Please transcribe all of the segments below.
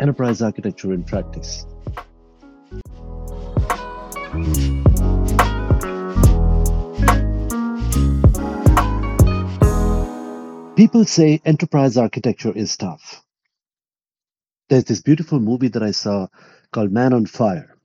enterprise architecture in practice. People say enterprise architecture is tough. There's this beautiful movie that I saw called Man on Fire.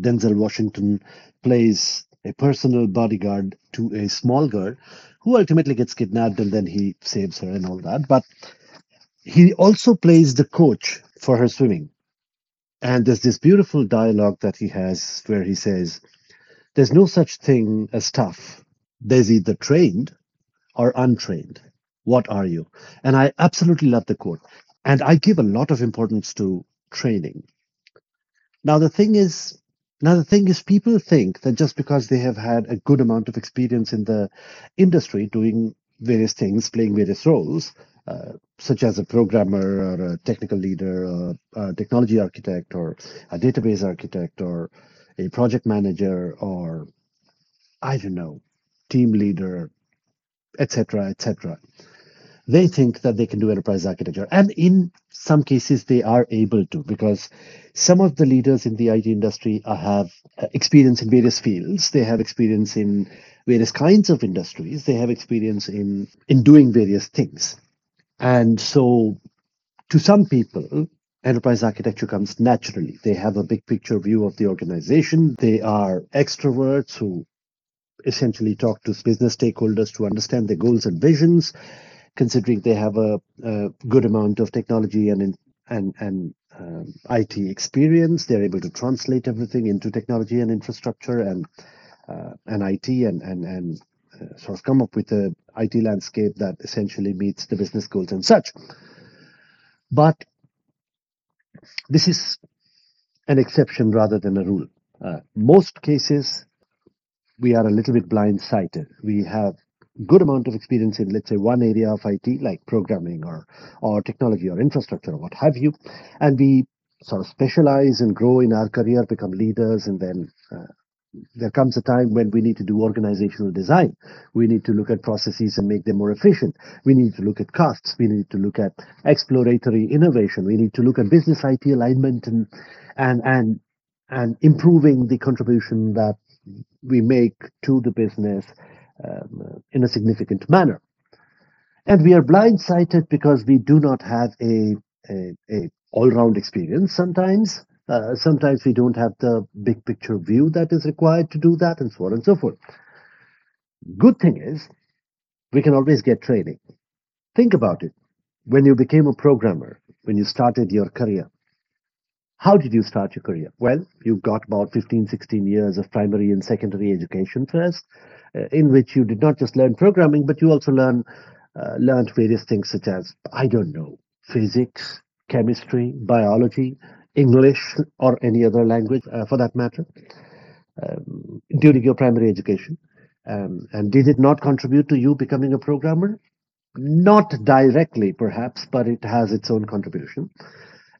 Denzel Washington plays a personal bodyguard to a small girl who ultimately gets kidnapped and then he saves her and all that. But he also plays the coach for her swimming. And there's this beautiful dialogue that he has where he says, There's no such thing as tough. There's either trained or untrained. What are you? And I absolutely love the quote. And I give a lot of importance to training. Now, the thing is, now the thing is, people think that just because they have had a good amount of experience in the industry doing various things, playing various roles, uh, such as a programmer or a technical leader, or a technology architect, or a database architect, or a project manager, or I don't know, team leader, etc., etc. They think that they can do enterprise architecture, and in some cases they are able to because some of the leaders in the IT industry have uh, experience in various fields. They have experience in various kinds of industries. They have experience in in doing various things. And so, to some people, enterprise architecture comes naturally. They have a big picture view of the organization. They are extroverts who essentially talk to business stakeholders to understand their goals and visions, considering they have a, a good amount of technology and and and um, IT experience. They're able to translate everything into technology and infrastructure and uh, and IT and and and uh, sort of come up with a IT landscape that essentially meets the business goals and such. But this is an exception rather than a rule. Uh, most cases, we are a little bit blind-sighted. We have good amount of experience in, let's say, one area of IT, like programming or or technology or infrastructure or what have you, and we sort of specialize and grow in our career, become leaders, and then uh, there comes a time when we need to do organizational design. We need to look at processes and make them more efficient. We need to look at costs. We need to look at exploratory innovation. We need to look at business IT alignment and and and and improving the contribution that we make to the business um, in a significant manner. And we are blindsided because we do not have a, a, a all-round experience sometimes uh, sometimes we don't have the big picture view that is required to do that, and so on and so forth. Good thing is, we can always get training. Think about it. When you became a programmer, when you started your career, how did you start your career? Well, you got about 15, 16 years of primary and secondary education first, uh, in which you did not just learn programming, but you also learn uh, learned various things such as, I don't know, physics, chemistry, biology, English or any other language uh, for that matter um, during your primary education? Um, and did it not contribute to you becoming a programmer? Not directly, perhaps, but it has its own contribution.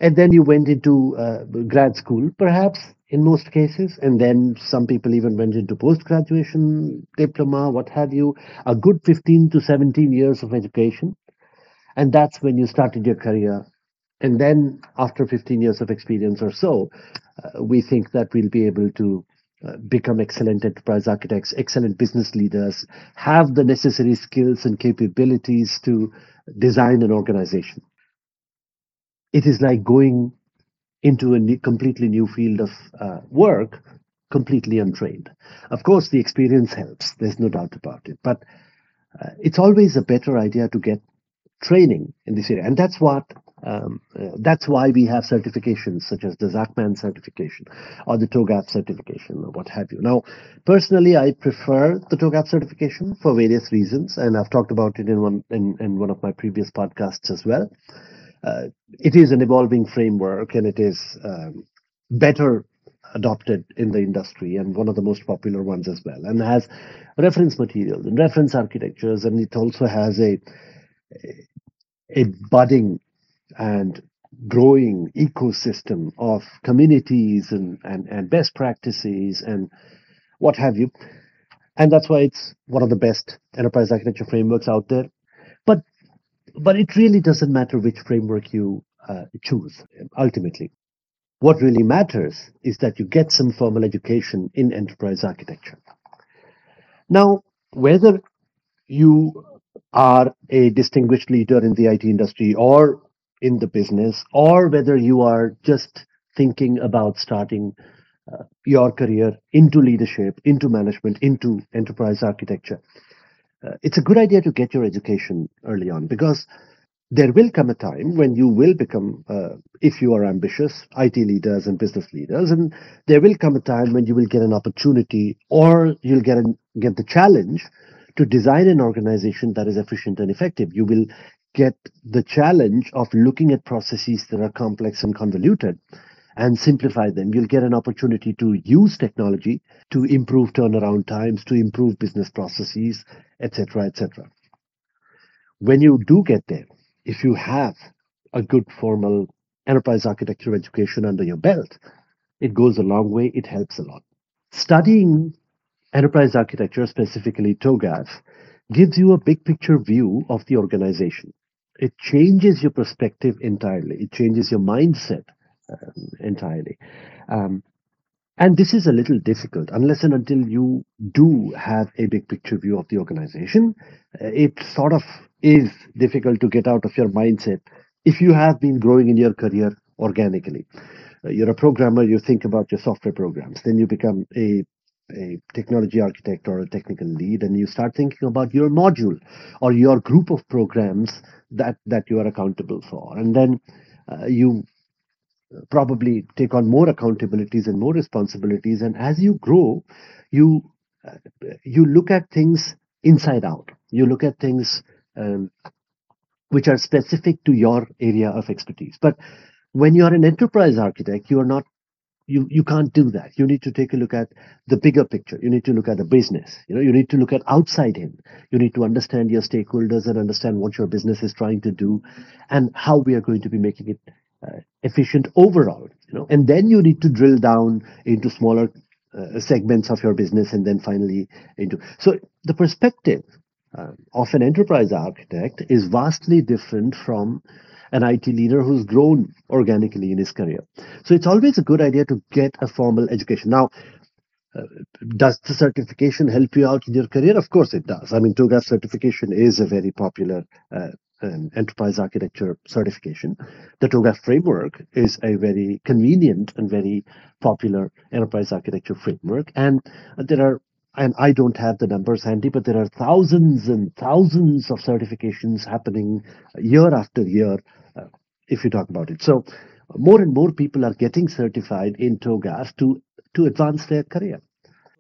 And then you went into uh, grad school, perhaps, in most cases. And then some people even went into post graduation diploma, what have you, a good 15 to 17 years of education. And that's when you started your career and then after 15 years of experience or so, uh, we think that we'll be able to uh, become excellent enterprise architects, excellent business leaders, have the necessary skills and capabilities to design an organization. It is like going into a new, completely new field of uh, work, completely untrained. Of course, the experience helps. There's no doubt about it. But uh, it's always a better idea to get training in this area. And that's what um, uh, that's why we have certifications such as the Zachman certification or the TOGAF certification or what have you. Now, personally, I prefer the TOGAF certification for various reasons, and I've talked about it in one in, in one of my previous podcasts as well. uh, it is an evolving framework and it is um, better adopted in the industry and one of the most popular ones as well and has reference materials and reference architectures and it also has a a budding and growing ecosystem of communities and, and, and best practices and what have you. And that's why it's one of the best enterprise architecture frameworks out there. But but it really doesn't matter which framework you uh, choose ultimately. What really matters is that you get some formal education in enterprise architecture. Now, whether you are a distinguished leader in the IT industry or in the business, or whether you are just thinking about starting uh, your career into leadership, into management, into enterprise architecture. Uh, it's a good idea to get your education early on because there will come a time when you will become, uh, if you are ambitious, IT leaders and business leaders, and there will come a time when you will get an opportunity or you'll get an, get the challenge to design an organization that is efficient and effective. You will get the challenge of looking at processes that are complex and convoluted and simplify them. You'll get an opportunity to use technology to improve turnaround times, to improve business processes, etc., etc. When you do get there, if you have a good formal enterprise architecture education under your belt, it goes a long way. It helps a lot. Studying enterprise architecture, specifically TOGAF, gives you a big picture view of the organization. It changes your perspective entirely. It changes your mindset um, entirely. Um, and this is a little difficult unless and until you do have a big picture view of the organization. Uh, it sort of is difficult to get out of your mindset if you have been growing in your career organically. Uh, you're a programmer, you think about your software programs, then you become a a technology architect or a technical lead and you start thinking about your module or your group of programs that that you are accountable for. And then uh, you probably take on more accountabilities and more responsibilities. And as you grow you uh, you look at things inside out. You look at things um, which are specific to your area of expertise. But when you are an enterprise architect you are not you you can't do that. You need to take a look at the bigger picture. You need to look at the business. You know you need to look at outside in. You need to understand your stakeholders and understand what your business is trying to do and how we are going to be making it uh, efficient overall you know. And then you need to drill down into smaller uh, segments of your business and then finally into. So the perspective uh, of an enterprise architect is vastly different from an IT leader who's grown organically in his career. So it's always a good idea to get a formal education. Now, uh, does the certification help you out in your career? Of course it does. I mean, TOGAF certification is a very popular uh, um, enterprise architecture certification. The TOGAF framework is a very convenient and very popular enterprise architecture framework. And there are and I don't have the numbers handy, but there are thousands and thousands of certifications happening year after year, uh, if you talk about it. So more and more people are getting certified in TOGAF to, to advance their career.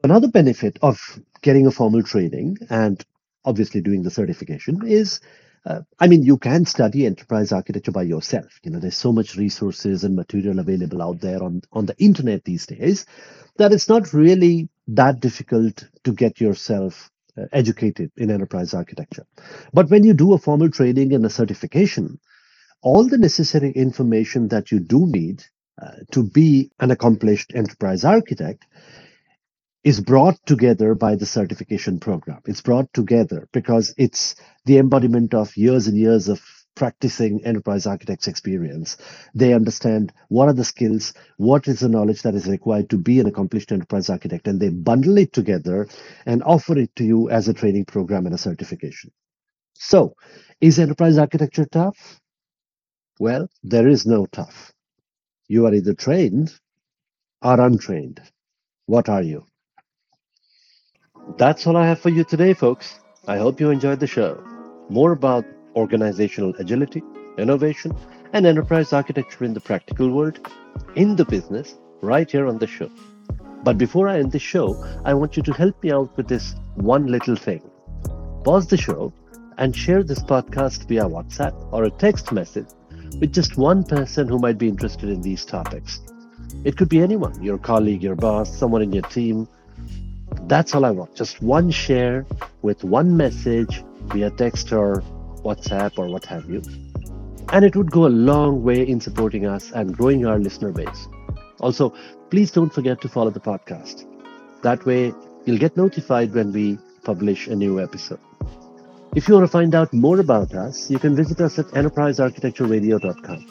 Another benefit of getting a formal training and obviously doing the certification is uh, I mean, you can study enterprise architecture by yourself. You know, there's so much resources and material available out there on, on the internet these days that it's not really that difficult to get yourself uh, educated in enterprise architecture. But when you do a formal training and a certification, all the necessary information that you do need uh, to be an accomplished enterprise architect is brought together by the certification program. It's brought together because it's the embodiment of years and years of practicing enterprise architects experience. They understand what are the skills, what is the knowledge that is required to be an accomplished enterprise architect, and they bundle it together and offer it to you as a training program and a certification. So, is enterprise architecture tough? Well, there is no tough. You are either trained or untrained. What are you? That's all I have for you today, folks. I hope you enjoyed the show. More about organizational agility, innovation, and enterprise architecture in the practical world, in the business, right here on the show. But before I end the show, I want you to help me out with this one little thing. Pause the show and share this podcast via WhatsApp or a text message with just one person who might be interested in these topics. It could be anyone your colleague, your boss, someone in your team. That's all I want. Just one share with one message via text or WhatsApp or what have you. And it would go a long way in supporting us and growing our listener base. Also, please don't forget to follow the podcast. That way, you'll get notified when we publish a new episode. If you want to find out more about us, you can visit us at enterprisearchitectureradio.com.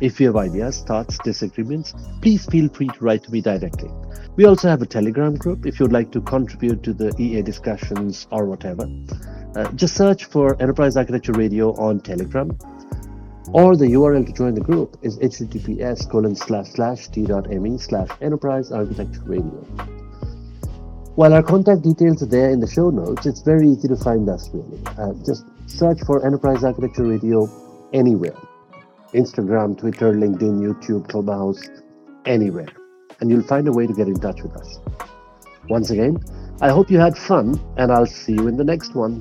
If you have ideas, thoughts, disagreements, please feel free to write to me directly. We also have a Telegram group if you'd like to contribute to the EA discussions or whatever. Uh, just search for Enterprise Architecture Radio on Telegram, or the URL to join the group is https colon slash slash t.me slash enterprise architecture radio. While our contact details are there in the show notes, it's very easy to find us really. Uh, just search for Enterprise Architecture Radio anywhere Instagram, Twitter, LinkedIn, YouTube, Clubhouse, anywhere. And you'll find a way to get in touch with us. Once again, I hope you had fun, and I'll see you in the next one.